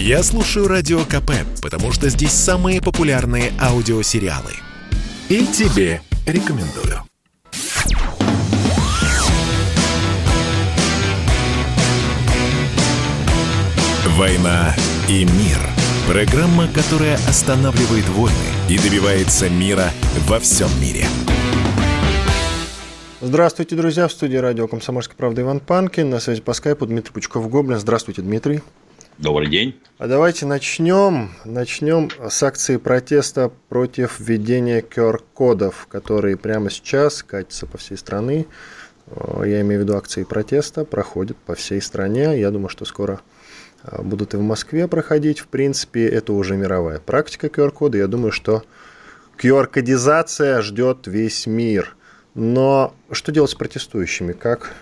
Я слушаю Радио КП, потому что здесь самые популярные аудиосериалы. И тебе рекомендую. «Война и мир» – программа, которая останавливает войны и добивается мира во всем мире. Здравствуйте, друзья! В студии радио «Комсомольская правда» Иван Панкин. На связи по скайпу Дмитрий Пучков-Гоблин. Здравствуйте, Дмитрий. Добрый день. А давайте начнем. Начнем с акции протеста против введения QR-кодов, которые прямо сейчас катятся по всей стране. Э, я имею в виду акции протеста, проходят по всей стране. Я думаю, что скоро э, будут и в Москве проходить. В принципе, это уже мировая практика QR-кода. Я думаю, что QR-кодизация ждет весь мир. Но что делать с протестующими? Как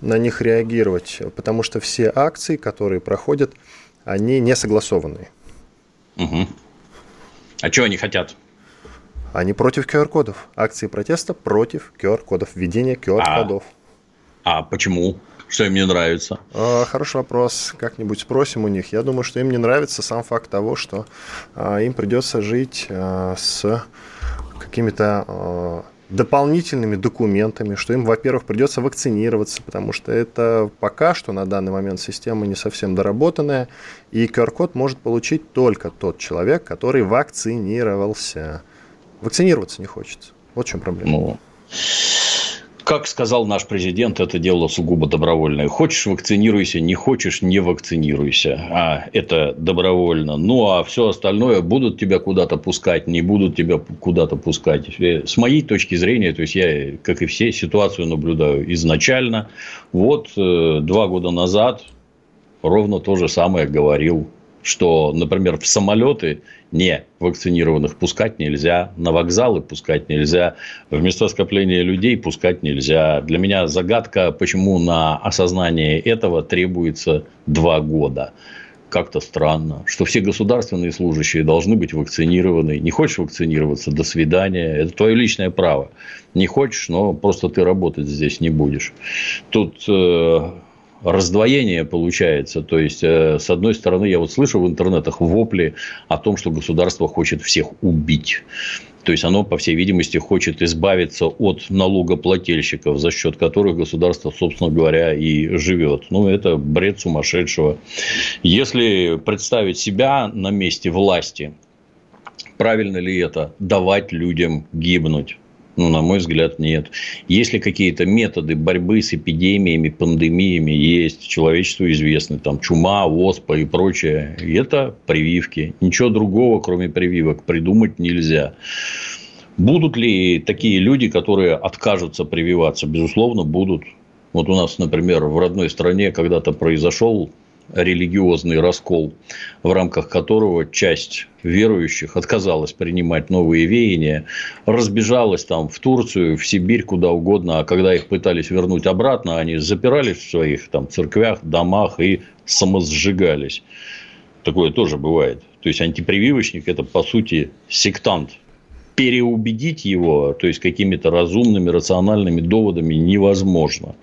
на них реагировать, потому что все акции, которые проходят, они не согласованные. Угу. А что они хотят? Они против QR-кодов. Акции протеста против QR-кодов, введения QR-кодов. А, а почему? Что им не нравится? А, хороший вопрос. Как-нибудь спросим у них. Я думаю, что им не нравится сам факт того, что а, им придется жить а, с какими-то дополнительными документами, что им, во-первых, придется вакцинироваться, потому что это пока что на данный момент система не совсем доработанная, и QR-код может получить только тот человек, который вакцинировался. Вакцинироваться не хочется. Вот в чем проблема. Ну, как сказал наш президент, это дело сугубо добровольное. Хочешь – вакцинируйся, не хочешь – не вакцинируйся. А это добровольно. Ну, а все остальное будут тебя куда-то пускать, не будут тебя куда-то пускать. Э, с моей точки зрения, то есть я, как и все, ситуацию наблюдаю изначально. Вот э, два года назад ровно то же самое говорил что, например, в самолеты не вакцинированных пускать нельзя, на вокзалы пускать нельзя, в места скопления людей пускать нельзя. Для меня загадка, почему на осознание этого требуется два года. Как-то странно, что все государственные служащие должны быть вакцинированы. Не хочешь вакцинироваться, до свидания. Это твое личное право. Не хочешь, но просто ты работать здесь не будешь. Тут э, раздвоение получается. То есть, э, с одной стороны, я вот слышу в интернетах вопли о том, что государство хочет всех убить. То есть, оно, по всей видимости, хочет избавиться от налогоплательщиков, за счет которых государство, собственно говоря, и живет. Ну, это бред сумасшедшего. Если представить себя на месте власти, правильно ли это давать людям гибнуть? Ну, на мой взгляд, нет. Если какие-то методы борьбы с эпидемиями, пандемиями есть, человечеству известны, там чума, оспа и прочее, это прививки. Ничего другого, кроме прививок, придумать нельзя. Будут ли такие люди, которые откажутся прививаться? Безусловно, будут. Вот у нас, например, в родной стране когда-то произошел религиозный раскол, в рамках которого часть верующих отказалась принимать новые веяния, разбежалась там в Турцию, в Сибирь, куда угодно, а когда их пытались вернуть обратно, они запирались в своих там церквях, домах и самосжигались. Такое тоже бывает. То есть антипрививочник это по сути сектант, переубедить его, то есть какими-то разумными, рациональными доводами невозможно.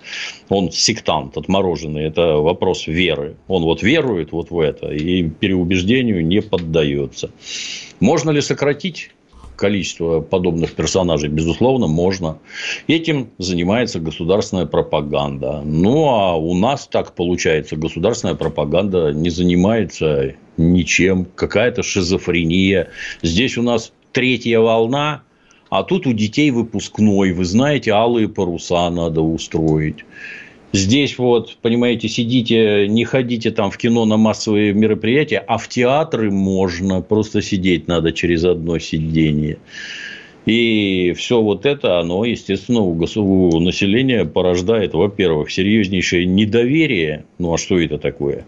Он сектант, отмороженный, это вопрос веры. Он вот верует вот в это и переубеждению не поддается. Можно ли сократить количество подобных персонажей, безусловно, можно. Этим занимается государственная пропаганда. Ну, а у нас так получается, государственная пропаганда не занимается ничем, какая-то шизофрения. Здесь у нас третья волна, а тут у детей выпускной, вы знаете, алые паруса надо устроить. Здесь вот, понимаете, сидите, не ходите там в кино на массовые мероприятия, а в театры можно, просто сидеть надо через одно сиденье. И все вот это, оно, естественно, у, у населения порождает, во-первых, серьезнейшее недоверие. Ну, а что это такое?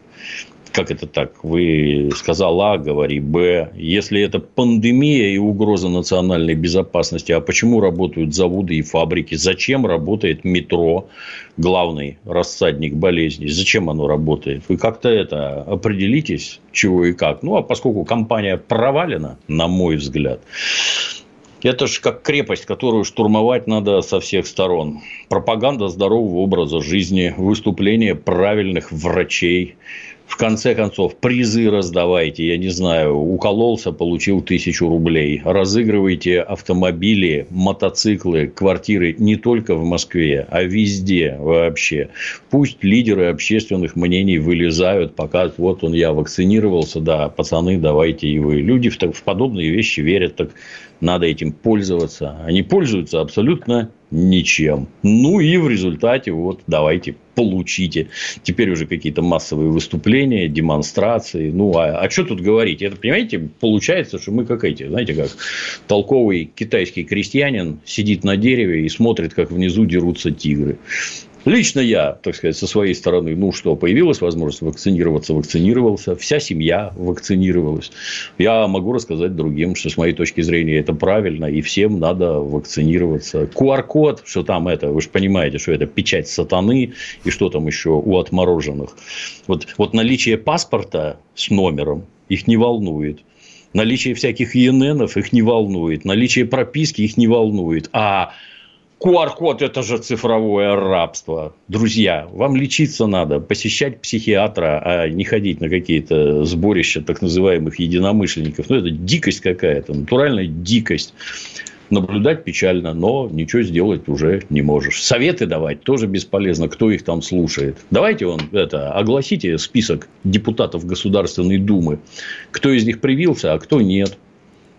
Как это так? Вы сказал А, говори Б. Если это пандемия и угроза национальной безопасности, а почему работают заводы и фабрики? Зачем работает метро, главный рассадник болезней? Зачем оно работает? Вы как-то это определитесь, чего и как. Ну, а поскольку компания провалена, на мой взгляд, это же как крепость, которую штурмовать надо со всех сторон. Пропаганда здорового образа жизни, выступление правильных врачей, в конце концов, призы раздавайте, я не знаю, укололся, получил тысячу рублей. Разыгрывайте автомобили, мотоциклы, квартиры не только в Москве, а везде вообще. Пусть лидеры общественных мнений вылезают, пока вот он я вакцинировался, да, пацаны, давайте и вы. Люди в, в подобные вещи верят, так надо этим пользоваться. Они пользуются абсолютно ничем. Ну и в результате вот давайте получите. Теперь уже какие-то массовые выступления, демонстрации. Ну, а, а что тут говорить? Это, понимаете, получается, что мы как эти, знаете, как толковый китайский крестьянин сидит на дереве и смотрит, как внизу дерутся тигры. Лично я, так сказать, со своей стороны, ну что, появилась возможность вакцинироваться, вакцинировался, вся семья вакцинировалась. Я могу рассказать другим, что с моей точки зрения это правильно, и всем надо вакцинироваться. QR-код, что там это, вы же понимаете, что это печать сатаны, и что там еще у отмороженных. Вот, вот наличие паспорта с номером их не волнует. Наличие всяких ИННов их не волнует. Наличие прописки их не волнует. А QR-код – это же цифровое рабство. Друзья, вам лечиться надо, посещать психиатра, а не ходить на какие-то сборища так называемых единомышленников. Ну, это дикость какая-то, натуральная дикость. Наблюдать печально, но ничего сделать уже не можешь. Советы давать тоже бесполезно, кто их там слушает. Давайте он это, огласите список депутатов Государственной Думы, кто из них привился, а кто нет.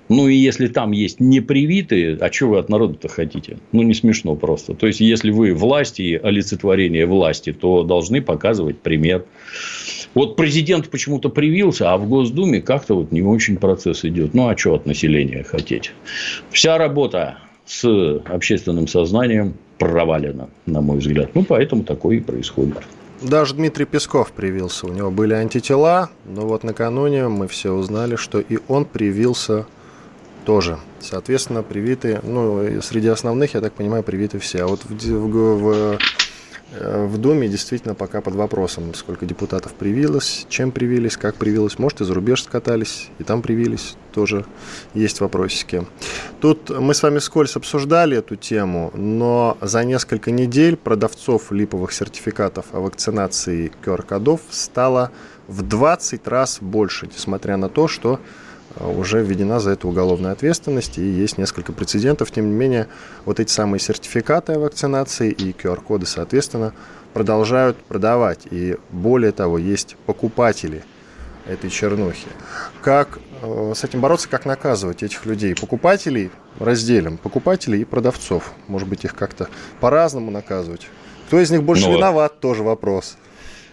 Ну, и если там есть непривитые, а что вы от народа-то хотите? Ну, не смешно просто. То есть, если вы власти и олицетворение власти, то должны показывать пример. Вот президент почему-то привился, а в Госдуме как-то вот не очень процесс идет. Ну, а что от населения хотеть? Вся работа с общественным сознанием провалена, на мой взгляд. Ну, поэтому такое и происходит. Даже Дмитрий Песков привился. У него были антитела, но вот накануне мы все узнали, что и он привился тоже. Соответственно, привиты, ну, среди основных, я так понимаю, привиты все. А вот в, в, в, э, в Думе действительно пока под вопросом, сколько депутатов привилось, чем привились, как привилось. Может, и за рубеж скатались, и там привились. Тоже есть вопросики. Тут мы с вами скользь обсуждали эту тему, но за несколько недель продавцов липовых сертификатов о вакцинации QR-кодов стало в 20 раз больше, несмотря на то, что уже введена за это уголовная ответственность, и есть несколько прецедентов. Тем не менее, вот эти самые сертификаты о вакцинации и QR-коды, соответственно, продолжают продавать. И более того, есть покупатели этой чернухи. Как э, с этим бороться, как наказывать этих людей? Покупателей разделим, покупателей и продавцов. Может быть, их как-то по-разному наказывать. Кто из них больше ну, виноват, тоже вопрос.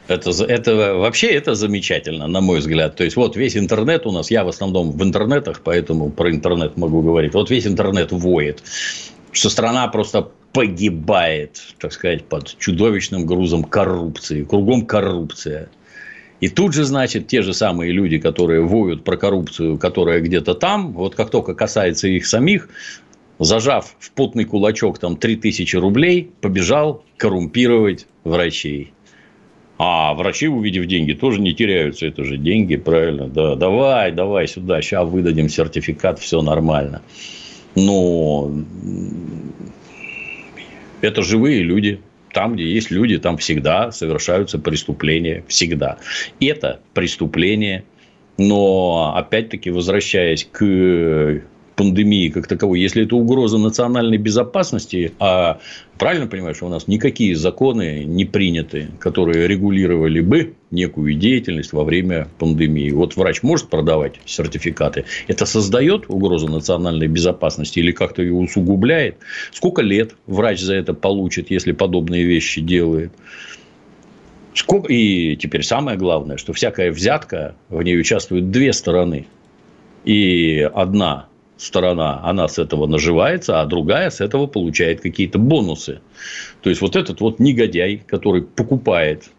Это, это вообще это замечательно, на мой взгляд. То есть, вот весь интернет у нас, я в основном в интернетах, поэтому про интернет могу говорить. Вот весь интернет воет, что страна просто погибает, так сказать, под чудовищным грузом коррупции. Кругом коррупция. И тут же, значит, те же самые люди, которые воют про коррупцию, которая где-то там, вот как только касается их самих, зажав в потный кулачок там 3000 рублей, побежал коррумпировать врачей. А врачи, увидев деньги, тоже не теряются. Это же деньги, правильно? Да, давай, давай сюда, сейчас выдадим сертификат, все нормально. Но это живые люди. Там, где есть люди, там всегда совершаются преступления. Всегда. Это преступление. Но, опять-таки, возвращаясь к пандемии как таковой, если это угроза национальной безопасности, а правильно понимаю, что у нас никакие законы не приняты, которые регулировали бы некую деятельность во время пандемии. Вот врач может продавать сертификаты. Это создает угрозу национальной безопасности или как-то ее усугубляет? Сколько лет врач за это получит, если подобные вещи делает? Сколько... И теперь самое главное, что всякая взятка, в ней участвуют две стороны. И одна сторона, она с этого наживается, а другая с этого получает какие-то бонусы. То есть, вот этот вот негодяй, который покупает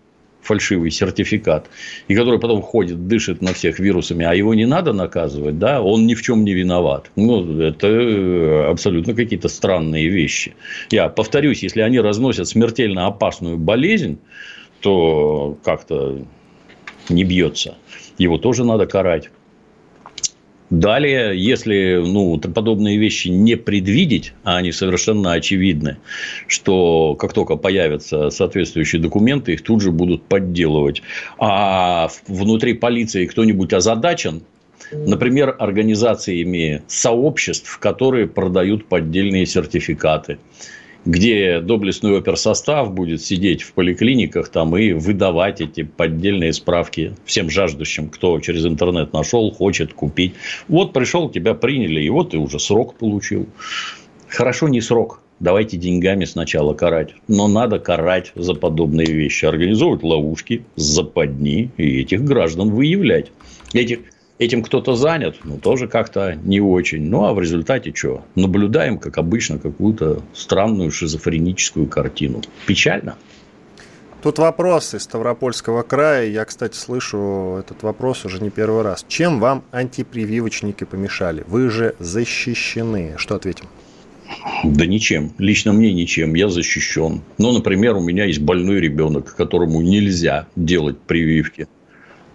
фальшивый сертификат, и который потом ходит, дышит на всех вирусами, а его не надо наказывать, да, он ни в чем не виноват. Ну, это э, абсолютно какие-то странные вещи. Я повторюсь, если они разносят смертельно опасную болезнь, то как-то не бьется. Его тоже надо карать. Далее, если ну, подобные вещи не предвидеть, а они совершенно очевидны, что как только появятся соответствующие документы, их тут же будут подделывать. А внутри полиции кто-нибудь озадачен, например, организациями сообществ, которые продают поддельные сертификаты где доблестный оперсостав будет сидеть в поликлиниках там и выдавать эти поддельные справки всем жаждущим, кто через интернет нашел, хочет купить. Вот пришел, тебя приняли, и вот ты уже срок получил. Хорошо не срок, давайте деньгами сначала карать. Но надо карать за подобные вещи. Организовывать ловушки, западни и этих граждан выявлять. Этих Этим кто-то занят, ну, тоже как-то не очень. Ну, а в результате что? Наблюдаем, как обычно, какую-то странную шизофреническую картину. Печально. Тут вопрос из Ставропольского края. Я, кстати, слышу этот вопрос уже не первый раз. Чем вам антипрививочники помешали? Вы же защищены. Что ответим? Да ничем. Лично мне ничем. Я защищен. Ну, например, у меня есть больной ребенок, которому нельзя делать прививки.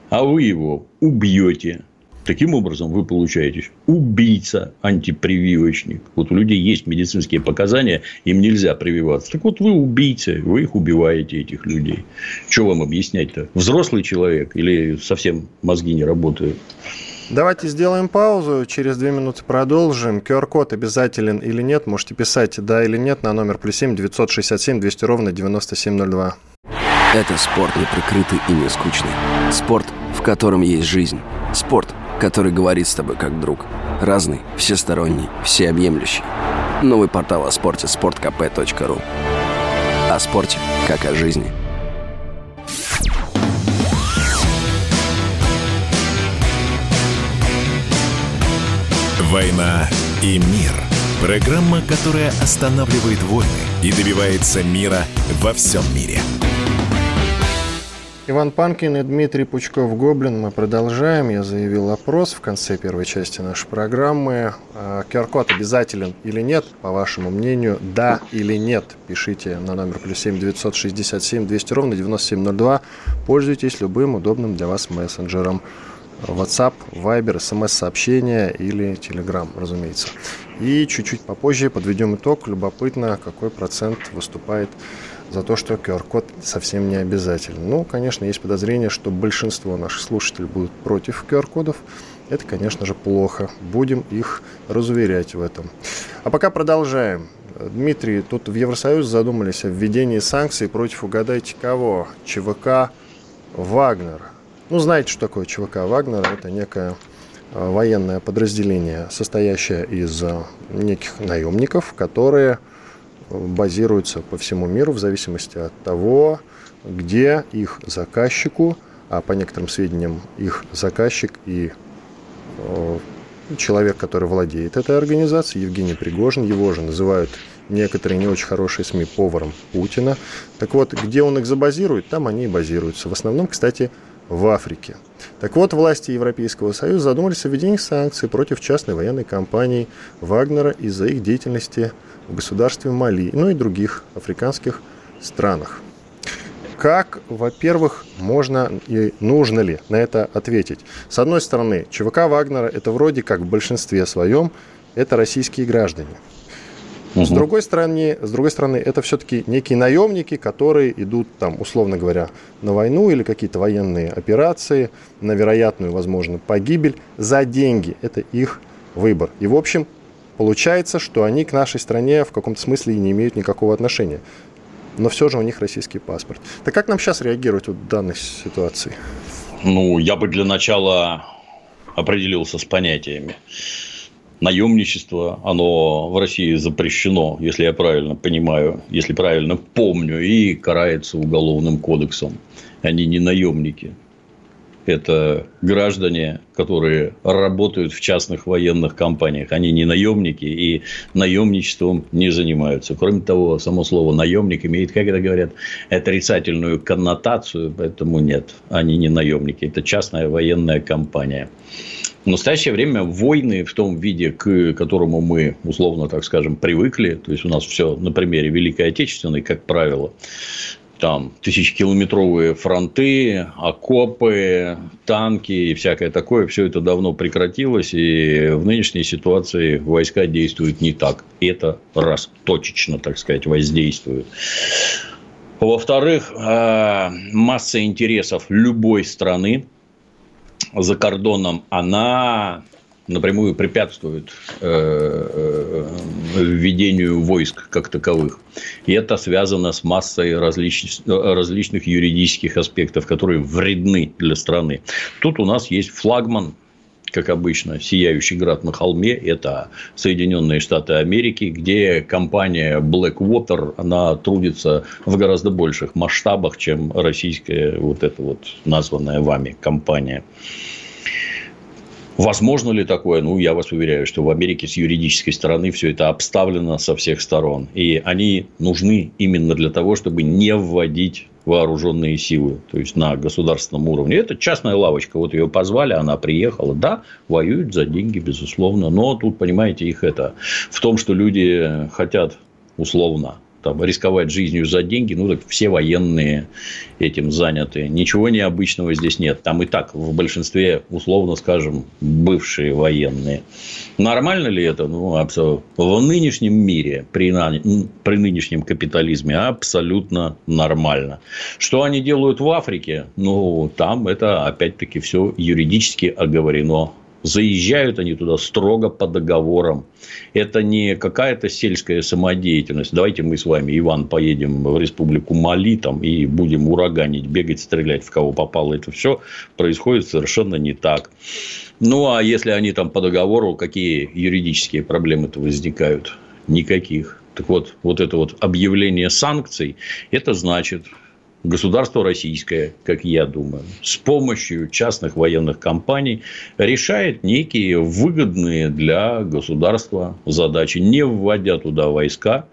А вы его убьете Таким образом, вы получаетесь убийца, антипрививочник. Вот у людей есть медицинские показания, им нельзя прививаться. Так вот, вы убийцы, вы их убиваете, этих людей. Что вам объяснять-то? Взрослый человек или совсем мозги не работают? Давайте сделаем паузу, через две минуты продолжим. QR-код обязателен или нет, можете писать да или нет на номер плюс семь девятьсот шестьдесят семь двести ровно девяносто семь ноль два. Это спорт не прикрытый и не скучный. Спорт, в котором есть жизнь. Спорт, который говорит с тобой как друг. Разный, всесторонний, всеобъемлющий. Новый портал о спорте – sportkp.ru О спорте, как о жизни. «Война и мир» – программа, которая останавливает войны и добивается мира во всем мире – Иван Панкин и Дмитрий Пучков-Гоблин. Мы продолжаем. Я заявил вопрос в конце первой части нашей программы. QR-код а, обязателен или нет, по вашему мнению? Да или нет? Пишите на номер плюс 7 967 200 ровно 9702. Пользуйтесь любым удобным для вас мессенджером. WhatsApp, Viber, смс-сообщения или Telegram, разумеется. И чуть-чуть попозже подведем итог. Любопытно, какой процент выступает за то, что QR-код совсем не обязателен. Ну, конечно, есть подозрение, что большинство наших слушателей будут против QR-кодов. Это, конечно же, плохо. Будем их разуверять в этом. А пока продолжаем. Дмитрий, тут в Евросоюз задумались о введении санкций против, угадайте кого, ЧВК «Вагнер». Ну, знаете, что такое ЧВК «Вагнер»? Это некое э, военное подразделение, состоящее из э, неких наемников, которые базируются по всему миру в зависимости от того, где их заказчику, а по некоторым сведениям их заказчик и э, человек, который владеет этой организацией, Евгений Пригожин, его же называют некоторые не очень хорошие СМИ поваром Путина. Так вот, где он их забазирует, там они и базируются. В основном, кстати, в Африке. Так вот, власти Европейского Союза задумались о введении санкций против частной военной компании Вагнера из-за их деятельности в государстве Мали, ну и других африканских странах. Как, во-первых, можно и нужно ли на это ответить? С одной стороны, ЧВК Вагнера это вроде как в большинстве своем это российские граждане. Угу. С другой стороны, с другой стороны, это все-таки некие наемники, которые идут там, условно говоря, на войну или какие-то военные операции, на вероятную, возможно, погибель за деньги. Это их выбор. И, в общем, Получается, что они к нашей стране в каком-то смысле и не имеют никакого отношения. Но все же у них российский паспорт. Так как нам сейчас реагировать в данной ситуации? Ну, я бы для начала определился с понятиями. Наемничество, оно в России запрещено, если я правильно понимаю, если правильно помню, и карается уголовным кодексом. Они не наемники это граждане, которые работают в частных военных компаниях. Они не наемники и наемничеством не занимаются. Кроме того, само слово наемник имеет, как это говорят, отрицательную коннотацию, поэтому нет, они не наемники. Это частная военная компания. В настоящее время войны в том виде, к которому мы, условно так скажем, привыкли, то есть у нас все на примере Великой Отечественной, как правило, там тысячекилометровые фронты, окопы, танки и всякое такое, все это давно прекратилось, и в нынешней ситуации войска действуют не так. Это раз, точечно, так сказать, воздействуют. Во-вторых, э, масса интересов любой страны за кордоном, она напрямую препятствует э, э, введению войск как таковых. И это связано с массой различ... различных юридических аспектов, которые вредны для страны. Тут у нас есть флагман как обычно, сияющий град на холме – это Соединенные Штаты Америки, где компания Blackwater, она трудится в гораздо больших масштабах, чем российская вот эта вот названная вами компания. Возможно ли такое? Ну, я вас уверяю, что в Америке с юридической стороны все это обставлено со всех сторон. И они нужны именно для того, чтобы не вводить вооруженные силы, то есть на государственном уровне. Это частная лавочка, вот ее позвали, она приехала, да, воюют за деньги, безусловно, но тут, понимаете, их это в том, что люди хотят условно там, рисковать жизнью за деньги, ну, так все военные этим заняты. Ничего необычного здесь нет. Там и так в большинстве, условно скажем, бывшие военные. Нормально ли это? Ну, абсолютно. В нынешнем мире, при, при нынешнем капитализме, абсолютно нормально. Что они делают в Африке? Ну, там это, опять-таки, все юридически оговорено Заезжают они туда строго по договорам. Это не какая-то сельская самодеятельность. Давайте мы с вами, Иван, поедем в республику Мали там, и будем ураганить, бегать, стрелять в кого попало. Это все происходит совершенно не так. Ну, а если они там по договору, какие юридические проблемы-то возникают? Никаких. Так вот, вот это вот объявление санкций, это значит, государство российское, как я думаю, с помощью частных военных компаний решает некие выгодные для государства задачи, не вводя туда войска,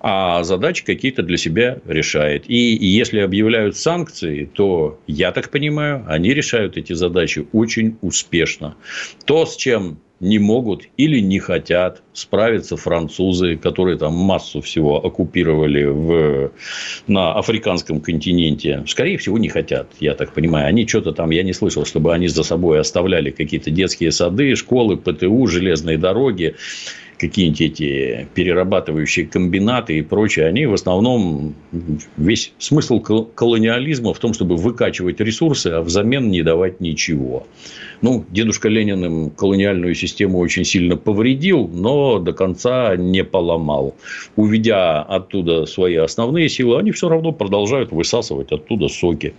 а задачи какие-то для себя решает. И если объявляют санкции, то, я так понимаю, они решают эти задачи очень успешно. То, с чем не могут или не хотят справиться французы, которые там массу всего оккупировали в, на африканском континенте. Скорее всего, не хотят, я так понимаю. Они что-то там, я не слышал, чтобы они за собой оставляли какие-то детские сады, школы, ПТУ, железные дороги какие-нибудь эти перерабатывающие комбинаты и прочее, они в основном весь смысл колониализма в том, чтобы выкачивать ресурсы, а взамен не давать ничего. Ну, дедушка Ленин им колониальную систему очень сильно повредил, но до конца не поломал. Уведя оттуда свои основные силы, они все равно продолжают высасывать оттуда соки.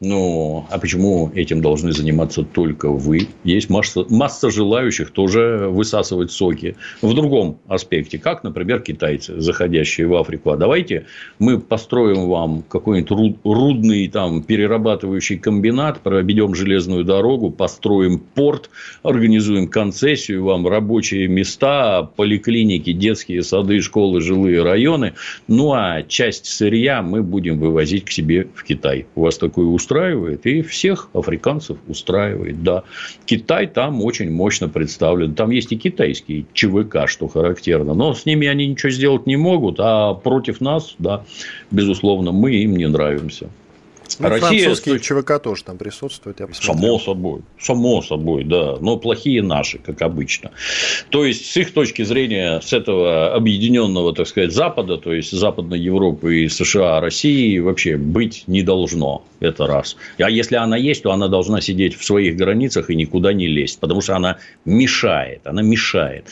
Ну, а почему этим должны заниматься только вы? Есть масса, масса желающих тоже высасывать соки. В другом аспекте, как, например, китайцы, заходящие в Африку. А давайте мы построим вам какой-нибудь рудный там перерабатывающий комбинат, проведем железную дорогу, построим порт, организуем концессию вам, рабочие места, поликлиники, детские сады, школы, жилые районы. Ну, а часть сырья мы будем вывозить к себе в Китай. У вас такое устройство устраивает, и всех африканцев устраивает, да. Китай там очень мощно представлен. Там есть и китайские ЧВК, что характерно. Но с ними они ничего сделать не могут, а против нас, да, безусловно, мы им не нравимся. Ну, Россия... Французские ЧВК тоже там присутствуют, я Само собой, само собой, да. Но плохие наши, как обычно. То есть, с их точки зрения, с этого объединенного, так сказать, Запада, то есть, Западной Европы и США, России вообще быть не должно. Это раз. А если она есть, то она должна сидеть в своих границах и никуда не лезть, потому что она мешает, она мешает.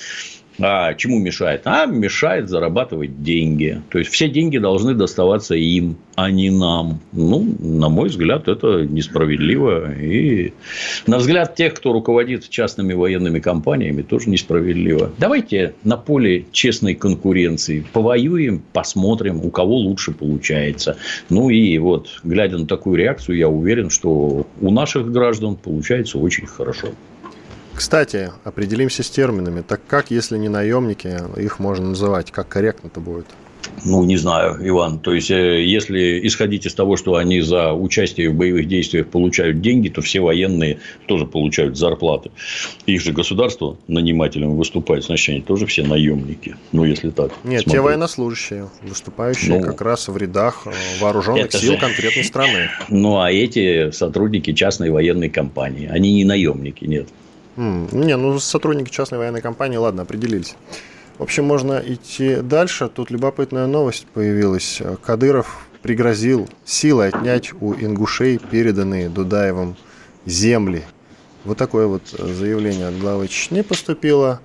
А чему мешает? А мешает зарабатывать деньги. То есть все деньги должны доставаться им, а не нам. Ну, на мой взгляд, это несправедливо. И на взгляд тех, кто руководит частными военными компаниями, тоже несправедливо. Давайте на поле честной конкуренции повоюем, посмотрим, у кого лучше получается. Ну и вот, глядя на такую реакцию, я уверен, что у наших граждан получается очень хорошо. Кстати, определимся с терминами. Так как, если не наемники, их можно называть? Как корректно это будет? Ну, не знаю, Иван. То есть, э, если исходить из того, что они за участие в боевых действиях получают деньги, то все военные тоже получают зарплаты. Их же государство нанимателем выступает, значит, они тоже все наемники. Ну, если так. Нет, смотреть. те военнослужащие, выступающие ну, как раз в рядах э, вооруженных сил же... конкретной страны. Ну, а эти сотрудники частной военной компании, они не наемники, нет. Не, ну сотрудники частной военной компании, ладно, определились. В общем, можно идти дальше. Тут любопытная новость появилась. Кадыров пригрозил силой отнять у ингушей переданные Дудаевым земли. Вот такое вот заявление от главы Чечни поступило.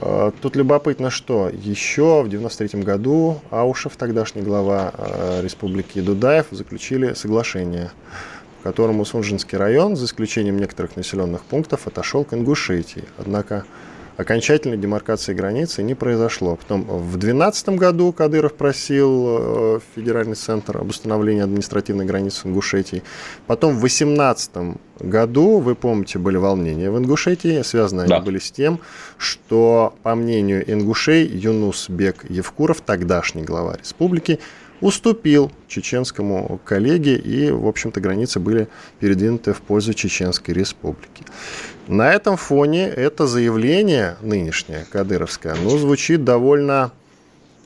А, тут любопытно, что еще в 93 году Аушев, тогдашний глава а, республики Дудаев, заключили соглашение, в котором Сунжинский район, за исключением некоторых населенных пунктов, отошел к Ингушетии. Однако окончательной демаркации границы не произошло. Потом в 2012 году Кадыров просил э, Федеральный центр об установлении административной границы Ингушетии. Потом в 2018 году, вы помните, были волнения в Ингушетии, связаны да. они были с тем, что, по мнению ингушей, Юнус Бек Евкуров, тогдашний глава республики, уступил чеченскому коллеге, и, в общем-то, границы были передвинуты в пользу Чеченской республики. На этом фоне это заявление нынешнее, кадыровское, ну, звучит довольно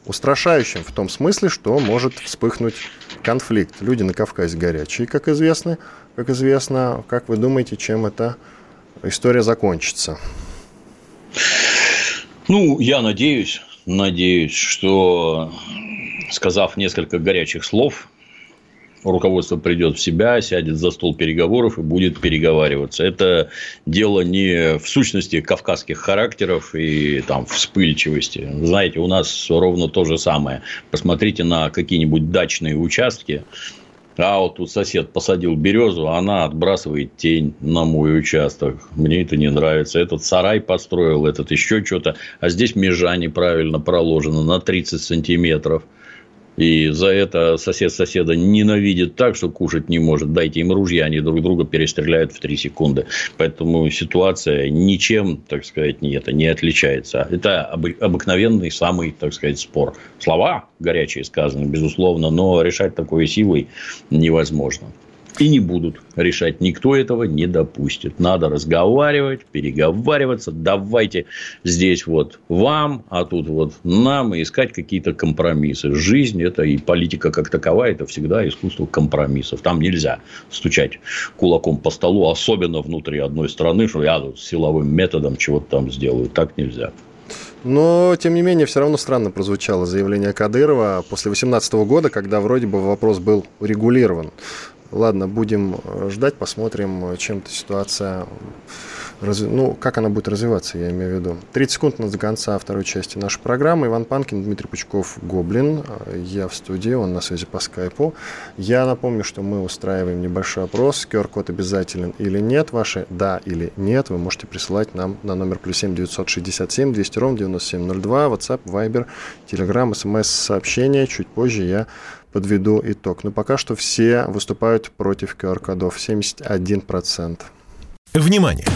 устрашающим в том смысле, что может вспыхнуть конфликт. Люди на Кавказе горячие, как известно. Как известно, как вы думаете, чем эта история закончится? Ну, я надеюсь, надеюсь, что сказав несколько горячих слов, руководство придет в себя, сядет за стол переговоров и будет переговариваться. Это дело не в сущности кавказских характеров и там вспыльчивости. Знаете, у нас ровно то же самое. Посмотрите на какие-нибудь дачные участки, а вот тут сосед посадил березу, а она отбрасывает тень на мой участок. Мне это не нравится. Этот сарай построил, этот еще что-то. А здесь межа неправильно проложена на 30 сантиметров. И за это сосед соседа ненавидит так, что кушать не может. Дайте им ружья, они друг друга перестреляют в 3 секунды. Поэтому ситуация ничем, так сказать, не, это не отличается. Это обыкновенный самый, так сказать, спор. Слова горячие сказаны, безусловно, но решать такой силой невозможно. И не будут решать. Никто этого не допустит. Надо разговаривать, переговариваться. Давайте здесь вот вам, а тут вот нам. И искать какие-то компромиссы. Жизнь это и политика как таковая, это всегда искусство компромиссов. Там нельзя стучать кулаком по столу, особенно внутри одной страны, что я тут силовым методом чего-то там сделаю. Так нельзя. Но, тем не менее, все равно странно прозвучало заявление Кадырова после 2018 года, когда вроде бы вопрос был урегулирован. Ладно, будем э, ждать, посмотрим, чем эта ситуация, разви... ну, как она будет развиваться, я имею в виду. 30 секунд до конца второй части нашей программы. Иван Панкин, Дмитрий Пучков, Гоблин. Я в студии, он на связи по скайпу. Я напомню, что мы устраиваем небольшой опрос. QR-код обязателен или нет? Ваши да или нет вы можете присылать нам на номер плюс 7 967 200 ровно 9702, WhatsApp, Viber, Telegram, смс-сообщения. Чуть позже я подведу итог. Но пока что все выступают против QR-кодов. 71%. Внимание!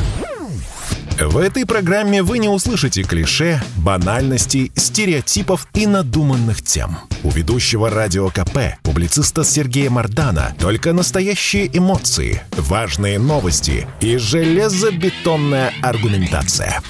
В этой программе вы не услышите клише, банальностей, стереотипов и надуманных тем. У ведущего радио КП, публициста Сергея Мардана, только настоящие эмоции, важные новости и железобетонная аргументация.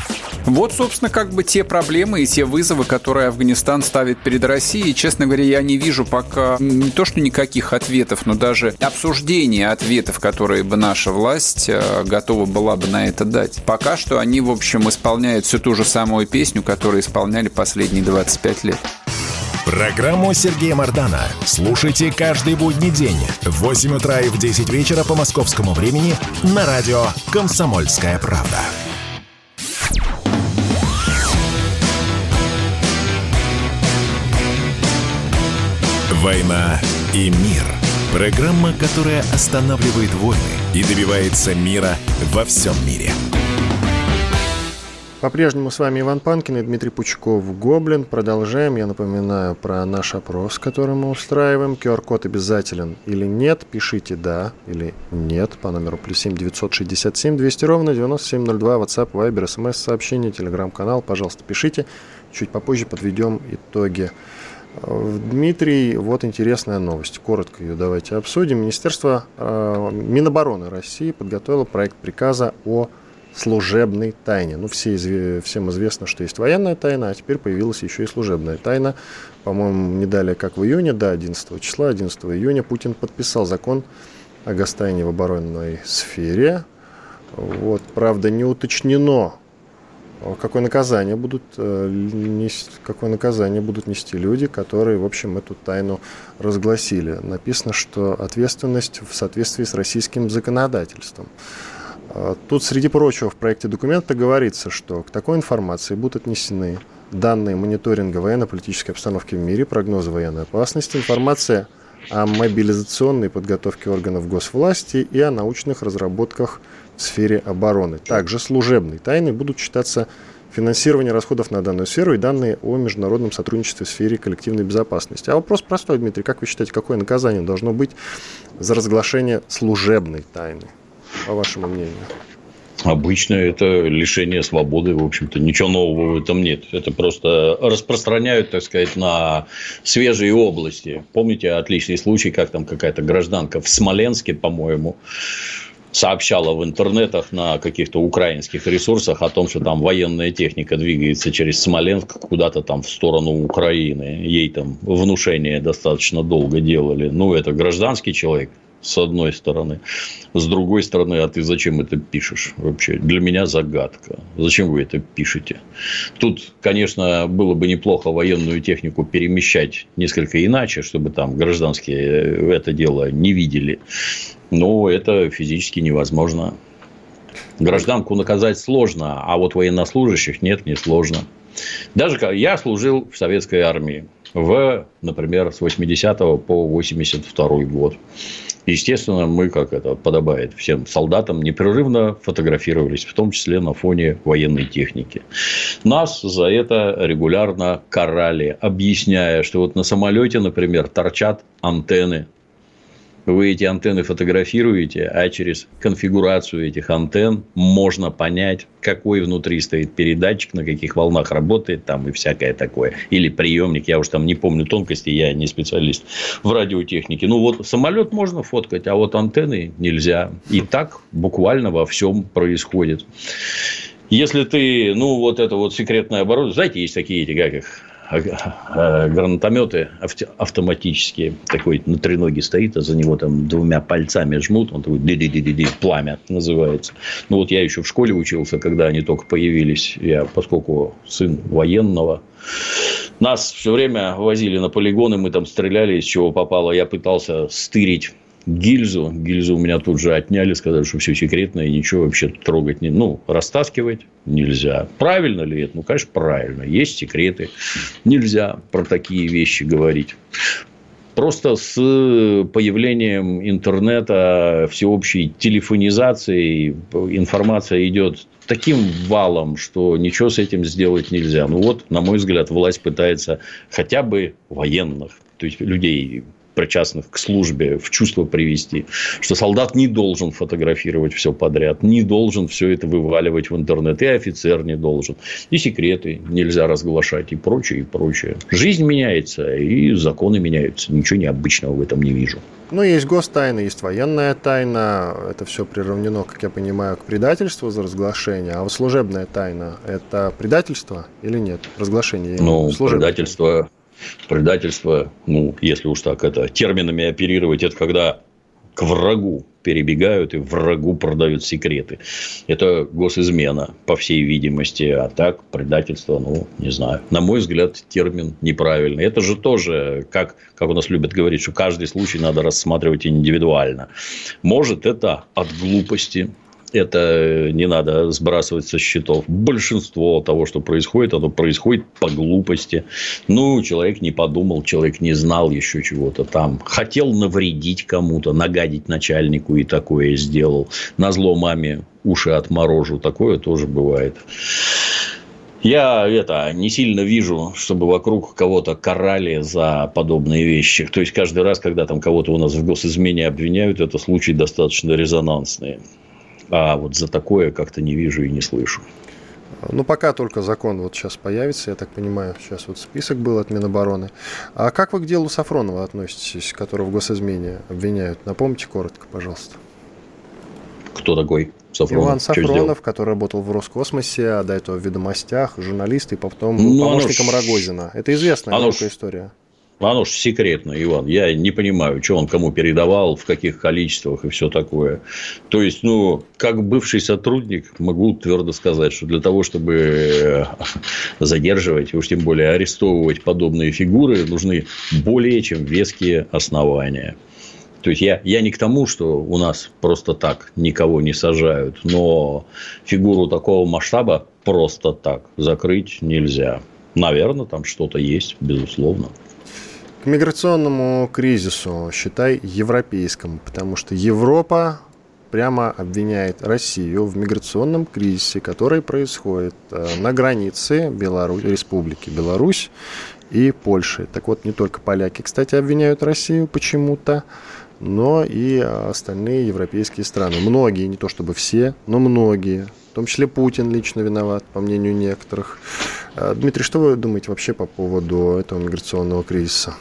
Вот, собственно, как бы те проблемы и те вызовы, которые Афганистан ставит перед Россией. Честно говоря, я не вижу пока не то, что никаких ответов, но даже обсуждения ответов, которые бы наша власть э, готова была бы на это дать. Пока они, в общем, исполняют всю ту же самую песню, которую исполняли последние 25 лет. Программу Сергея Мардана слушайте каждый будний день в 8 утра и в 10 вечера по московскому времени на радио «Комсомольская правда». «Война и мир» – программа, которая останавливает войны и добивается мира во всем мире. По-прежнему с вами Иван Панкин и Дмитрий Пучков. Гоблин. Продолжаем. Я напоминаю про наш опрос, который мы устраиваем. QR-код обязателен или нет. Пишите «да» или «нет» по номеру плюс 7 967 200 ровно 9702. WhatsApp, Viber, смс, сообщение, телеграм-канал. Пожалуйста, пишите. Чуть попозже подведем итоги Дмитрий, вот интересная новость. Коротко ее давайте обсудим. Министерство э, Минобороны России подготовило проект приказа о служебной тайне. Ну, все, всем известно, что есть военная тайна, а теперь появилась еще и служебная тайна. По-моему, не далее, как в июне, да, 11 числа, 11 июня Путин подписал закон о гостайне в оборонной сфере. Вот, правда, не уточнено, какое наказание будут э, какое наказание будут нести люди, которые, в общем, эту тайну разгласили. Написано, что ответственность в соответствии с российским законодательством. Тут, среди прочего, в проекте документа говорится, что к такой информации будут отнесены данные мониторинга военно-политической обстановки в мире, прогнозы военной опасности, информация о мобилизационной подготовке органов госвласти и о научных разработках в сфере обороны. Также служебной тайной будут считаться финансирование расходов на данную сферу и данные о международном сотрудничестве в сфере коллективной безопасности. А вопрос простой, Дмитрий. Как вы считаете, какое наказание должно быть за разглашение служебной тайны, по вашему мнению? Обычно это лишение свободы, в общем-то, ничего нового в этом нет. Это просто распространяют, так сказать, на свежие области. Помните отличный случай, как там какая-то гражданка в Смоленске, по-моему, сообщала в интернетах на каких-то украинских ресурсах о том, что там военная техника двигается через Смоленск куда-то там в сторону Украины. Ей там внушение достаточно долго делали. Ну, это гражданский человек, с одной стороны. С другой стороны, а ты зачем это пишешь вообще? Для меня загадка. Зачем вы это пишете? Тут, конечно, было бы неплохо военную технику перемещать несколько иначе, чтобы там гражданские это дело не видели. Но это физически невозможно. Гражданку наказать сложно, а вот военнослужащих нет, не сложно. Даже я служил в советской армии в, например, с 80 по 82 год. Естественно, мы, как это подобает всем солдатам, непрерывно фотографировались, в том числе на фоне военной техники. Нас за это регулярно карали, объясняя, что вот на самолете, например, торчат антенны вы эти антенны фотографируете, а через конфигурацию этих антенн можно понять, какой внутри стоит передатчик, на каких волнах работает там и всякое такое. Или приемник, я уж там не помню тонкости, я не специалист в радиотехнике. Ну, вот самолет можно фоткать, а вот антенны нельзя. И так буквально во всем происходит. Если ты, ну, вот это вот секретное оборудование, знаете, есть такие эти, как их, гранатометы автоматические. Такой на треноге стоит, а за него там двумя пальцами жмут. Он такой ди-ди-ди-ди, пламя называется. Ну, вот я еще в школе учился, когда они только появились. Я, поскольку сын военного, нас все время возили на полигоны, мы там стреляли, из чего попало. Я пытался стырить гильзу. Гильзу у меня тут же отняли, сказали, что все секретное, ничего вообще трогать не... Ну, растаскивать нельзя. Правильно ли это? Ну, конечно, правильно. Есть секреты. Нельзя про такие вещи говорить. Просто с появлением интернета, всеобщей телефонизации информация идет таким валом, что ничего с этим сделать нельзя. Ну вот, на мой взгляд, власть пытается хотя бы военных, то есть людей причастных к службе в чувство привести, что солдат не должен фотографировать все подряд, не должен все это вываливать в интернет, и офицер не должен, и секреты нельзя разглашать, и прочее, и прочее. Жизнь меняется, и законы меняются. Ничего необычного в этом не вижу. Ну, есть гостайна, есть военная тайна. Это все приравнено, как я понимаю, к предательству за разглашение. А вот служебная тайна – это предательство или нет? Разглашение? Ну, предательство Предательство, ну, если уж так это терминами оперировать, это когда к врагу перебегают и врагу продают секреты. Это госизмена, по всей видимости. А так, предательство, ну, не знаю. На мой взгляд, термин неправильный. Это же тоже, как, как у нас любят говорить, что каждый случай надо рассматривать индивидуально. Может, это от глупости, это не надо сбрасывать со счетов. Большинство того, что происходит, оно происходит по глупости. Ну, человек не подумал, человек не знал еще чего-то там. Хотел навредить кому-то, нагадить начальнику и такое сделал. На зло маме уши отморожу. Такое тоже бывает. Я это не сильно вижу, чтобы вокруг кого-то карали за подобные вещи. То есть каждый раз, когда там кого-то у нас в госизмене обвиняют, это случаи достаточно резонансные. А вот за такое как-то не вижу и не слышу. Ну, пока только закон вот сейчас появится, я так понимаю. Сейчас вот список был от Минобороны. А как вы к делу Сафронова относитесь, которого в госизмене обвиняют? Напомните коротко, пожалуйста. Кто такой Сафронов? Иван Сафронов, который работал в Роскосмосе, а до этого в «Ведомостях», журналист, и потом ну, помощником ж... Рогозина. Это известная оно история. Оно же секретно, Иван. Я не понимаю, что он кому передавал, в каких количествах и все такое. То есть, ну, как бывший сотрудник, могу твердо сказать, что для того, чтобы э, задерживать, уж тем более арестовывать подобные фигуры, нужны более чем веские основания. То есть я, я не к тому, что у нас просто так никого не сажают, но фигуру такого масштаба просто так закрыть нельзя. Наверное, там что-то есть, безусловно миграционному кризису, считай, европейскому, потому что Европа прямо обвиняет Россию в миграционном кризисе, который происходит э, на границе Беларусь, Республики Беларусь и Польши. Так вот, не только поляки, кстати, обвиняют Россию почему-то, но и остальные европейские страны. Многие, не то чтобы все, но многие. В том числе Путин лично виноват, по мнению некоторых. Э, Дмитрий, что вы думаете вообще по поводу этого миграционного кризиса?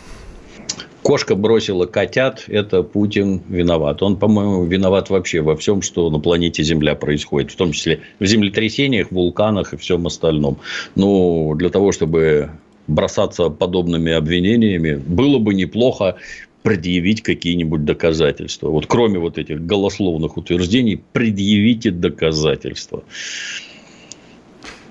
Кошка бросила котят, это Путин виноват. Он, по-моему, виноват вообще во всем, что на планете Земля происходит, в том числе в землетрясениях, вулканах и всем остальном. Ну, для того, чтобы бросаться подобными обвинениями, было бы неплохо предъявить какие-нибудь доказательства. Вот кроме вот этих голословных утверждений, предъявите доказательства.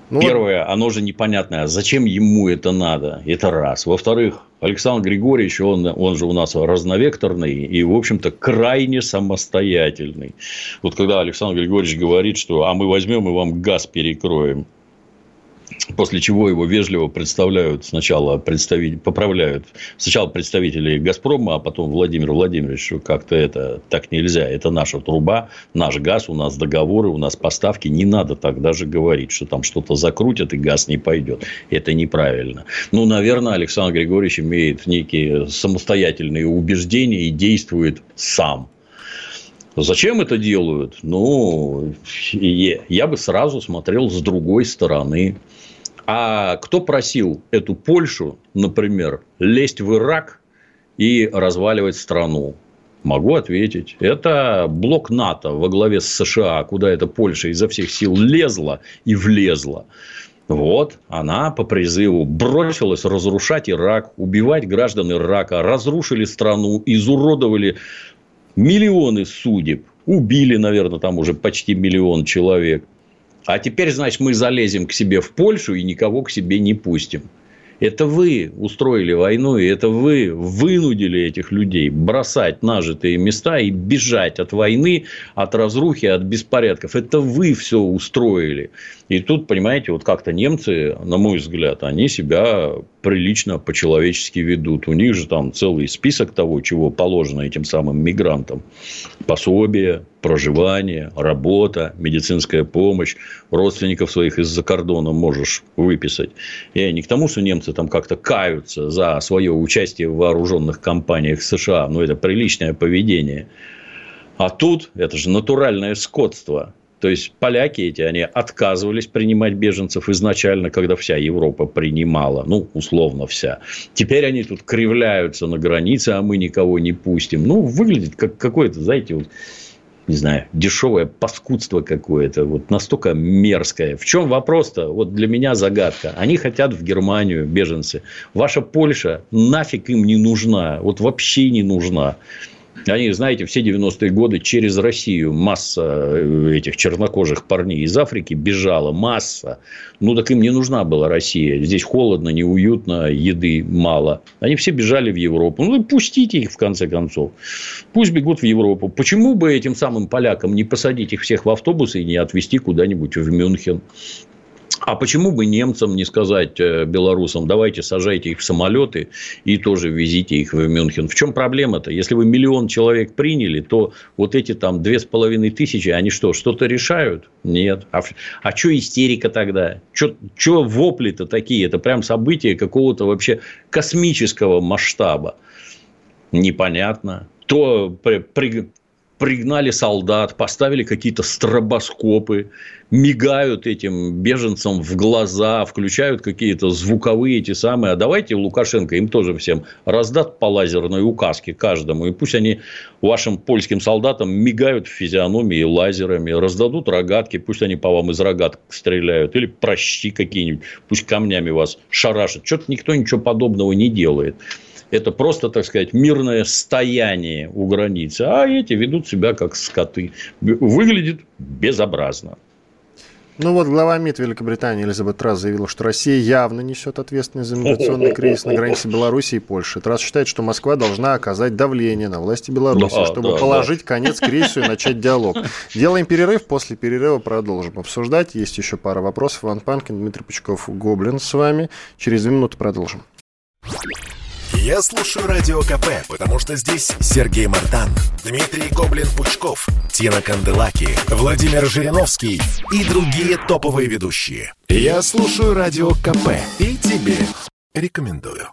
Ну, Первое, оно же непонятное. Зачем ему это надо? Это раз. Во-вторых, Александр Григорьевич, он, он же у нас разновекторный и, в общем-то, крайне самостоятельный. Вот когда Александр Григорьевич говорит, что а мы возьмем и вам газ перекроем. После чего его вежливо представляют сначала представитель, поправляют сначала представители Газпрома, а потом Владимир Владимирович, как-то это так нельзя. Это наша труба, наш газ, у нас договоры, у нас поставки. Не надо так даже говорить, что там что-то закрутят и газ не пойдет. Это неправильно. Ну, наверное, Александр Григорьевич имеет некие самостоятельные убеждения и действует сам. Зачем это делают? Ну, я бы сразу смотрел с другой стороны. А кто просил эту Польшу, например, лезть в Ирак и разваливать страну? Могу ответить. Это блок НАТО во главе с США, куда эта Польша изо всех сил лезла и влезла. Вот она по призыву бросилась разрушать Ирак, убивать граждан Ирака, разрушили страну, изуродовали миллионы судеб, убили, наверное, там уже почти миллион человек. А теперь, значит, мы залезем к себе в Польшу и никого к себе не пустим. Это вы устроили войну, и это вы вынудили этих людей бросать нажитые места и бежать от войны, от разрухи, от беспорядков. Это вы все устроили. И тут, понимаете, вот как-то немцы, на мой взгляд, они себя прилично по-человечески ведут. У них же там целый список того, чего положено этим самым мигрантам. Пособие, проживание, работа, медицинская помощь. Родственников своих из-за кордона можешь выписать. Я не к тому, что немцы там как-то каются за свое участие в вооруженных кампаниях США. Но это приличное поведение. А тут это же натуральное скотство. То есть поляки эти, они отказывались принимать беженцев изначально, когда вся Европа принимала, ну, условно вся. Теперь они тут кривляются на границе, а мы никого не пустим. Ну, выглядит как какое-то, знаете, вот, не знаю, дешевое паскудство какое-то, вот настолько мерзкое. В чем вопрос-то? Вот для меня загадка. Они хотят в Германию, беженцы. Ваша Польша нафиг им не нужна, вот вообще не нужна. Они, знаете, все 90-е годы через Россию масса э, этих чернокожих парней из Африки бежала. Масса. Ну, так им не нужна была Россия. Здесь холодно, неуютно, еды мало. Они все бежали в Европу. Ну, пустите их, в конце концов. Пусть бегут в Европу. Почему бы этим самым полякам не посадить их всех в автобусы и не отвезти куда-нибудь в Мюнхен? А почему бы немцам не сказать э, белорусам, давайте сажайте их в самолеты и тоже везите их в Мюнхен? В чем проблема-то? Если вы миллион человек приняли, то вот эти там две с половиной тысячи, они что, что-то решают? Нет. А, а что истерика тогда? Что вопли-то такие? Это прям события какого-то вообще космического масштаба. Непонятно. То при, при, пригнали солдат, поставили какие-то стробоскопы, мигают этим беженцам в глаза, включают какие-то звуковые эти самые. А давайте Лукашенко им тоже всем раздат по лазерной указке каждому. И пусть они вашим польским солдатам мигают в физиономии лазерами, раздадут рогатки, пусть они по вам из рогаток стреляют. Или прощи какие-нибудь, пусть камнями вас шарашат. Что-то никто ничего подобного не делает. Это просто, так сказать, мирное стояние у границы. А эти ведут себя как скоты. Выглядит безобразно. Ну вот глава МИД Великобритании Элизабет Трасс заявила, что Россия явно несет ответственность за миграционный кризис на границе Беларуси и Польши. Трасс считает, что Москва должна оказать давление на власти Беларуси, да, чтобы да, положить да. конец кризису и начать диалог. Делаем перерыв, после перерыва продолжим обсуждать. Есть еще пара вопросов. Иван Панкин, Дмитрий Пучков, Гоблин с вами. Через две минуты продолжим. Я слушаю Радио КП, потому что здесь Сергей Мартан, Дмитрий Гоблин-Пучков, Тина Канделаки, Владимир Жириновский и другие топовые ведущие. Я слушаю Радио КП и тебе рекомендую.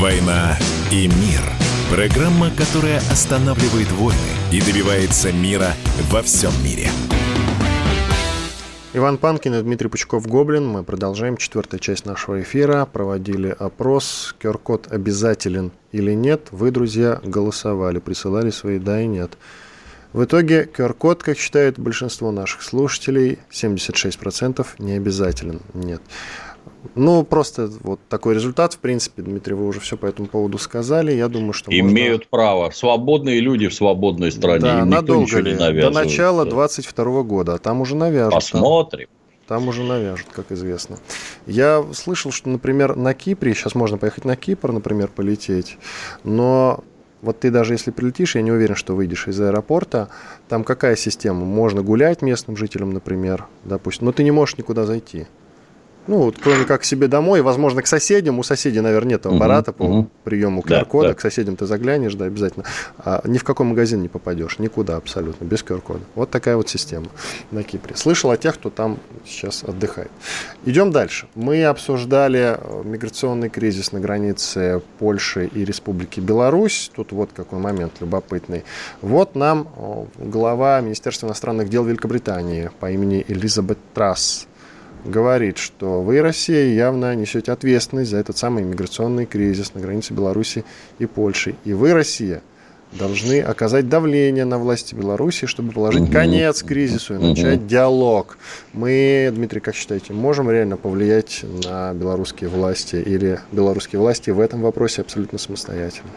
«Война и мир» – программа, которая останавливает войны и добивается мира во всем мире – Иван Панкин и Дмитрий Пучков-Гоблин. Мы продолжаем четвертую часть нашего эфира. Проводили опрос. QR-код обязателен или нет. Вы, друзья, голосовали, присылали свои «да» и «нет». В итоге QR-код, как считает большинство наших слушателей, 76% не обязателен. Нет. Ну, просто вот такой результат, в принципе, Дмитрий, вы уже все по этому поводу сказали. Я думаю, что Имеют можно... право. Свободные люди в свободной стране. Да, Им надолго ли? До начала 22 года. А там уже навяжут. Посмотрим. Там, там уже навяжут, как известно. Я слышал, что, например, на Кипре, сейчас можно поехать на Кипр, например, полететь, но вот ты даже если прилетишь, я не уверен, что выйдешь из аэропорта, там какая система? Можно гулять местным жителям, например, допустим, но ты не можешь никуда зайти. Ну, вот, кроме как к себе домой, возможно, к соседям. У соседей, наверное, нет аппарата uh-huh, по uh-huh. приему QR-кода. Да, да. К соседям ты заглянешь, да, обязательно. А ни в какой магазин не попадешь. Никуда абсолютно, без QR-кода. Вот такая вот система на Кипре. Слышал о тех, кто там сейчас отдыхает. Идем дальше. Мы обсуждали э, миграционный кризис на границе Польши и Республики Беларусь. Тут вот какой момент любопытный. Вот нам глава Министерства иностранных дел Великобритании по имени Элизабет Трасс говорит, что вы, Россия, явно несете ответственность за этот самый миграционный кризис на границе Беларуси и Польши. И вы, Россия, должны оказать давление на власти Беларуси, чтобы положить угу. конец кризису и начать угу. диалог. Мы, Дмитрий, как считаете, можем реально повлиять на белорусские власти или белорусские власти в этом вопросе абсолютно самостоятельно?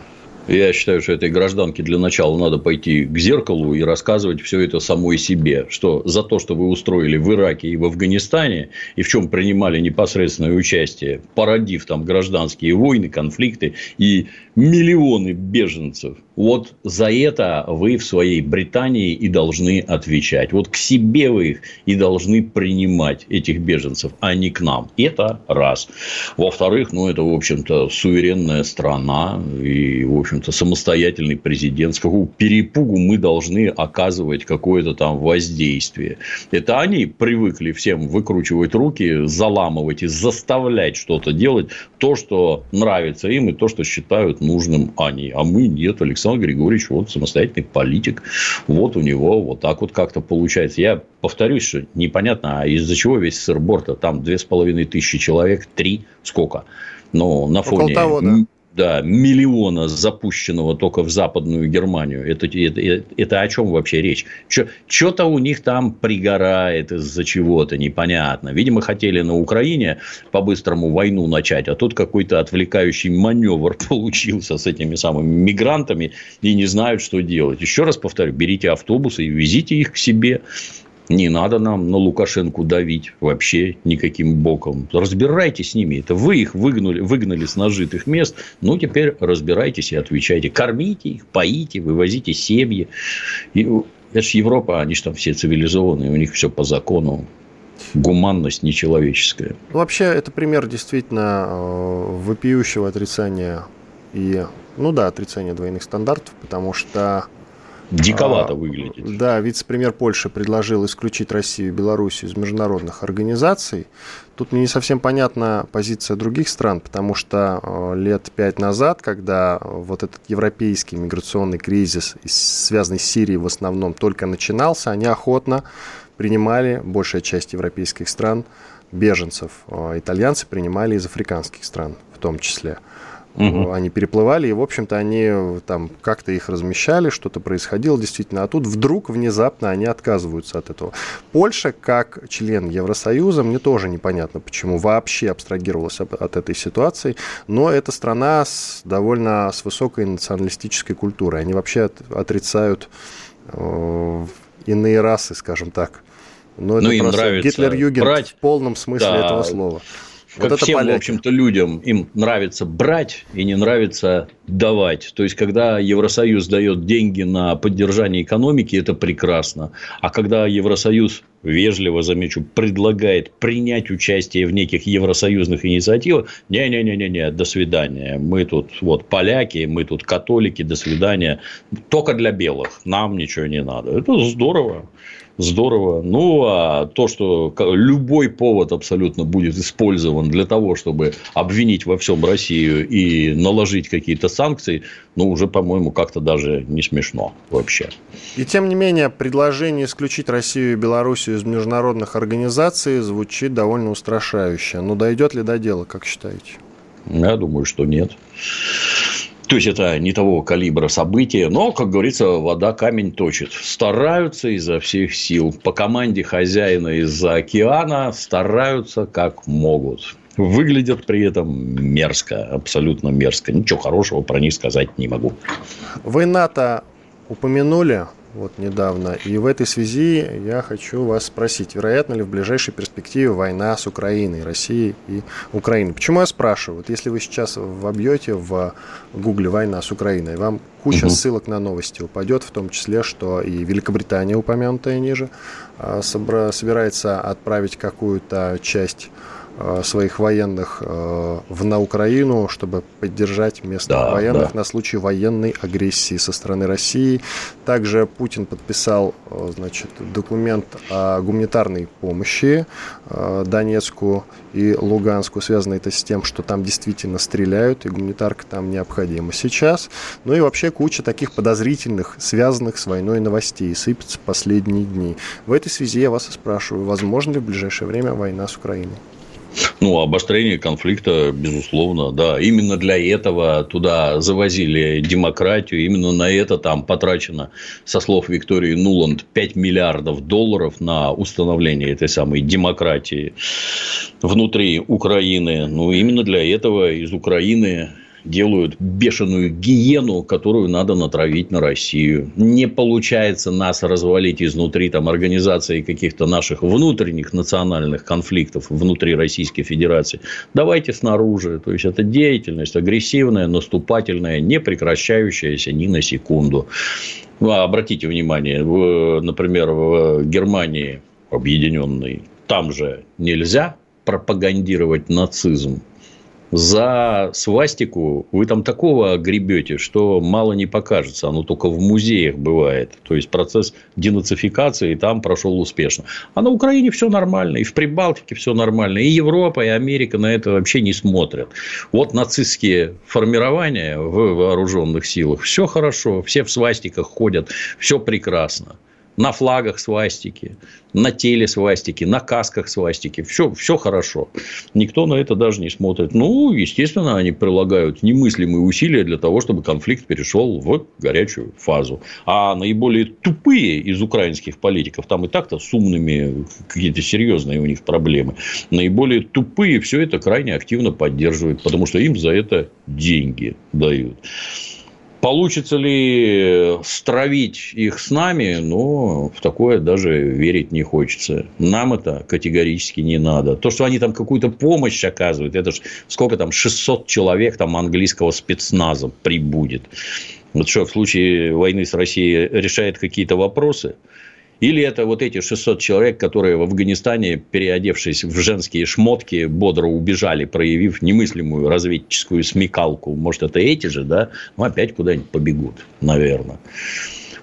Я считаю, что этой гражданке для начала надо пойти к зеркалу и рассказывать все это самой себе, что за то, что вы устроили в Ираке и в Афганистане, и в чем принимали непосредственное участие, породив там гражданские войны, конфликты и миллионы беженцев – вот за это вы в своей Британии и должны отвечать. Вот к себе вы их и должны принимать, этих беженцев, а не к нам. Это раз. Во-вторых, ну, это, в общем-то, суверенная страна и, в общем-то, самостоятельный президент. С какого перепугу мы должны оказывать какое-то там воздействие. Это они привыкли всем выкручивать руки, заламывать и заставлять что-то делать. То, что нравится им, и то, что считают нужным они. А мы нет, Александр Александр Григорьевич вот самостоятельный политик. Вот у него вот так вот как-то получается. Я повторюсь, что непонятно, а из-за чего весь сыр-борта? Там две с половиной тысячи человек, три, сколько? Но на фоне... того, да да, миллиона запущенного только в Западную Германию. Это, это, это о чем вообще речь? Что-то у них там пригорает из-за чего-то непонятно. Видимо, хотели на Украине по-быстрому войну начать, а тут какой-то отвлекающий маневр получился с этими самыми мигрантами и не знают, что делать. Еще раз повторю, берите автобусы и везите их к себе. Не надо нам на Лукашенку давить вообще никаким боком. Разбирайтесь с ними. Это вы их выгнали, выгнали с нажитых мест. Ну, теперь разбирайтесь и отвечайте. Кормите их, поите, вывозите семьи. И, это же Европа, они же там все цивилизованные. У них все по закону гуманность нечеловеческая. Ну, вообще, это пример действительно э, вопиющего отрицания и, ну да, отрицания двойных стандартов, потому что Диковато а, выглядит. Да, вице-премьер Польши предложил исключить Россию и Белоруссию из международных организаций. Тут мне не совсем понятна позиция других стран, потому что э, лет пять назад, когда вот этот европейский миграционный кризис, связанный с Сирией в основном, только начинался, они охотно принимали, большая часть европейских стран, беженцев. Э, итальянцы принимали из африканских стран в том числе. Угу. Они переплывали, и, в общем-то, они там как-то их размещали, что-то происходило действительно. А тут вдруг, внезапно, они отказываются от этого. Польша, как член Евросоюза, мне тоже непонятно, почему вообще абстрагировалась от этой ситуации, но это страна с довольно с высокой националистической культурой. Они вообще отрицают э, иные расы, скажем так. Но ну, это им нравится Гитлер-Юген брать... в полном смысле да. этого слова. Как вот всем, поляки. в общем-то, людям, им нравится брать и не нравится давать. То есть, когда Евросоюз дает деньги на поддержание экономики, это прекрасно. А когда Евросоюз, вежливо замечу, предлагает принять участие в неких евросоюзных инициативах, не-не-не-не, до свидания. Мы тут вот поляки, мы тут католики, до свидания. Только для белых. Нам ничего не надо. Это здорово здорово. Ну, а то, что любой повод абсолютно будет использован для того, чтобы обвинить во всем Россию и наложить какие-то санкции, ну, уже, по-моему, как-то даже не смешно вообще. И тем не менее, предложение исключить Россию и Белоруссию из международных организаций звучит довольно устрашающе. Но дойдет ли до дела, как считаете? Я думаю, что нет. То есть, это не того калибра события, но, как говорится, вода камень точит. Стараются изо всех сил. По команде хозяина из-за океана стараются как могут. Выглядят при этом мерзко, абсолютно мерзко. Ничего хорошего про них сказать не могу. Вы НАТО упомянули вот недавно. И в этой связи я хочу вас спросить, вероятно ли в ближайшей перспективе война с Украиной, Россией и Украиной? Почему я спрашиваю? Вот если вы сейчас вобьете в гугле «война с Украиной», вам куча угу. ссылок на новости упадет, в том числе, что и Великобритания, упомянутая ниже, а, собирается отправить какую-то часть своих военных э, в, на Украину, чтобы поддержать местных да, военных да. на случай военной агрессии со стороны России. Также Путин подписал э, значит, документ о гуманитарной помощи Донецку и Луганску. Связано это с тем, что там действительно стреляют, и гуманитарка там необходима сейчас. Ну и вообще куча таких подозрительных, связанных с войной новостей сыпется последние дни. В этой связи я вас и спрашиваю, возможно ли в ближайшее время война с Украиной? Ну, обострение конфликта, безусловно, да. Именно для этого туда завозили демократию. Именно на это там потрачено, со слов Виктории Нуланд, 5 миллиардов долларов на установление этой самой демократии внутри Украины. Ну, именно для этого из Украины делают бешеную гиену, которую надо натравить на Россию. Не получается нас развалить изнутри там, организации каких-то наших внутренних национальных конфликтов внутри Российской Федерации. Давайте снаружи. То есть, это деятельность агрессивная, наступательная, не прекращающаяся ни на секунду. А обратите внимание, в, например, в Германии объединенной, там же нельзя пропагандировать нацизм за свастику вы там такого гребете, что мало не покажется. Оно только в музеях бывает. То есть, процесс денацификации там прошел успешно. А на Украине все нормально. И в Прибалтике все нормально. И Европа, и Америка на это вообще не смотрят. Вот нацистские формирования в вооруженных силах. Все хорошо. Все в свастиках ходят. Все прекрасно на флагах свастики, на теле свастики, на касках свастики. Все, все хорошо. Никто на это даже не смотрит. Ну, естественно, они прилагают немыслимые усилия для того, чтобы конфликт перешел в горячую фазу. А наиболее тупые из украинских политиков, там и так-то с умными какие-то серьезные у них проблемы, наиболее тупые все это крайне активно поддерживают, потому что им за это деньги дают. Получится ли стравить их с нами, ну, в такое даже верить не хочется. Нам это категорически не надо. То, что они там какую-то помощь оказывают, это же сколько там, 600 человек там английского спецназа прибудет. Вот что, в случае войны с Россией решает какие-то вопросы – или это вот эти 600 человек, которые в Афганистане, переодевшись в женские шмотки, бодро убежали, проявив немыслимую разведческую смекалку. Может, это эти же, да? Ну, опять куда-нибудь побегут, наверное.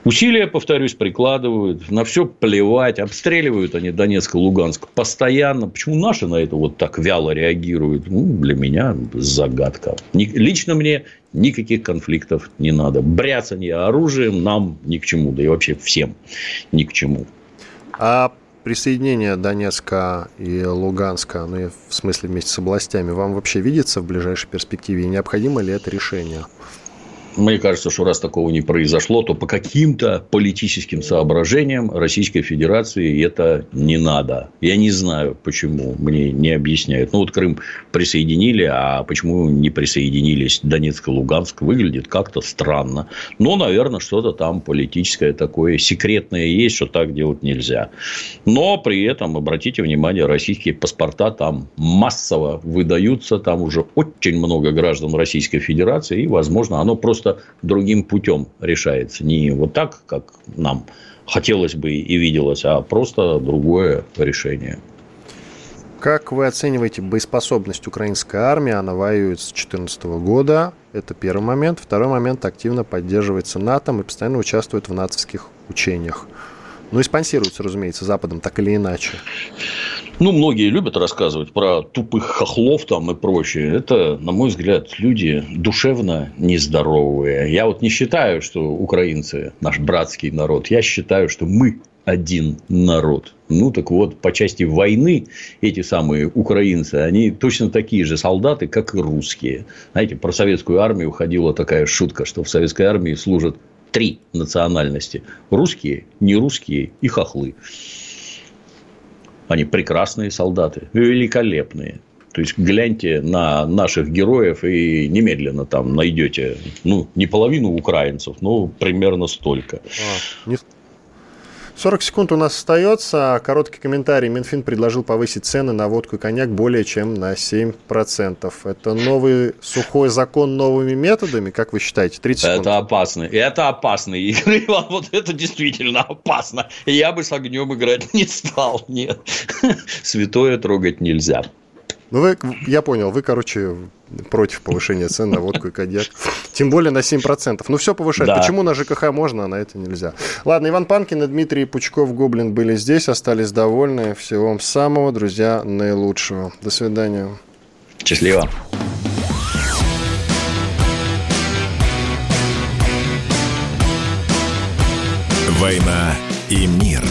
Усилия, повторюсь, прикладывают, на все плевать, обстреливают они Донецк и Луганск постоянно. Почему наши на это вот так вяло реагируют? Ну, для меня загадка. Лично мне никаких конфликтов не надо. Бряцание оружием нам ни к чему, да и вообще всем ни к чему. А присоединение Донецка и Луганска, ну, в смысле вместе с областями, вам вообще видится в ближайшей перспективе? И необходимо ли это решение? Мне кажется, что раз такого не произошло, то по каким-то политическим соображениям Российской Федерации это не надо. Я не знаю, почему. Мне не объясняют. Ну, вот Крым присоединили, а почему не присоединились Донецк и Луганск, выглядит как-то странно. Но, наверное, что-то там политическое такое секретное есть, что так делать нельзя. Но при этом, обратите внимание, российские паспорта там массово выдаются. Там уже очень много граждан Российской Федерации. И, возможно, оно просто просто другим путем решается. Не вот так, как нам хотелось бы и виделось, а просто другое решение. Как вы оцениваете боеспособность украинской армии? Она воюет с 2014 года. Это первый момент. Второй момент активно поддерживается НАТО и постоянно участвует в натовских учениях. Ну и спонсируется, разумеется, Западом так или иначе. Ну, многие любят рассказывать про тупых хохлов там и прочее. Это, на мой взгляд, люди душевно нездоровые. Я вот не считаю, что украинцы наш братский народ. Я считаю, что мы один народ. Ну, так вот, по части войны эти самые украинцы, они точно такие же солдаты, как и русские. Знаете, про советскую армию ходила такая шутка, что в советской армии служат три национальности. Русские, нерусские и хохлы. Они прекрасные солдаты, великолепные. То есть, гляньте на наших героев и немедленно там найдете, ну, не половину украинцев, но примерно столько. А, не, 40 секунд у нас остается. Короткий комментарий. Минфин предложил повысить цены на водку и коньяк более чем на 7%. Это новый сухой закон новыми методами, как вы считаете? 30 секунд. Это опасно. Это опасно, Игорь Иван. Вот это действительно опасно. Я бы с огнем играть не стал. Нет. Святое трогать нельзя. Ну, вы, я понял, вы, короче, против повышения цен на водку и коньяк. Тем более на 7%. Ну, все повышать. Да. Почему на ЖКХ можно, а на это нельзя? Ладно, Иван Панкин и Дмитрий Пучков, Гоблин были здесь, остались довольны. Всего вам самого, друзья, наилучшего. До свидания. Счастливо. «Война и мир».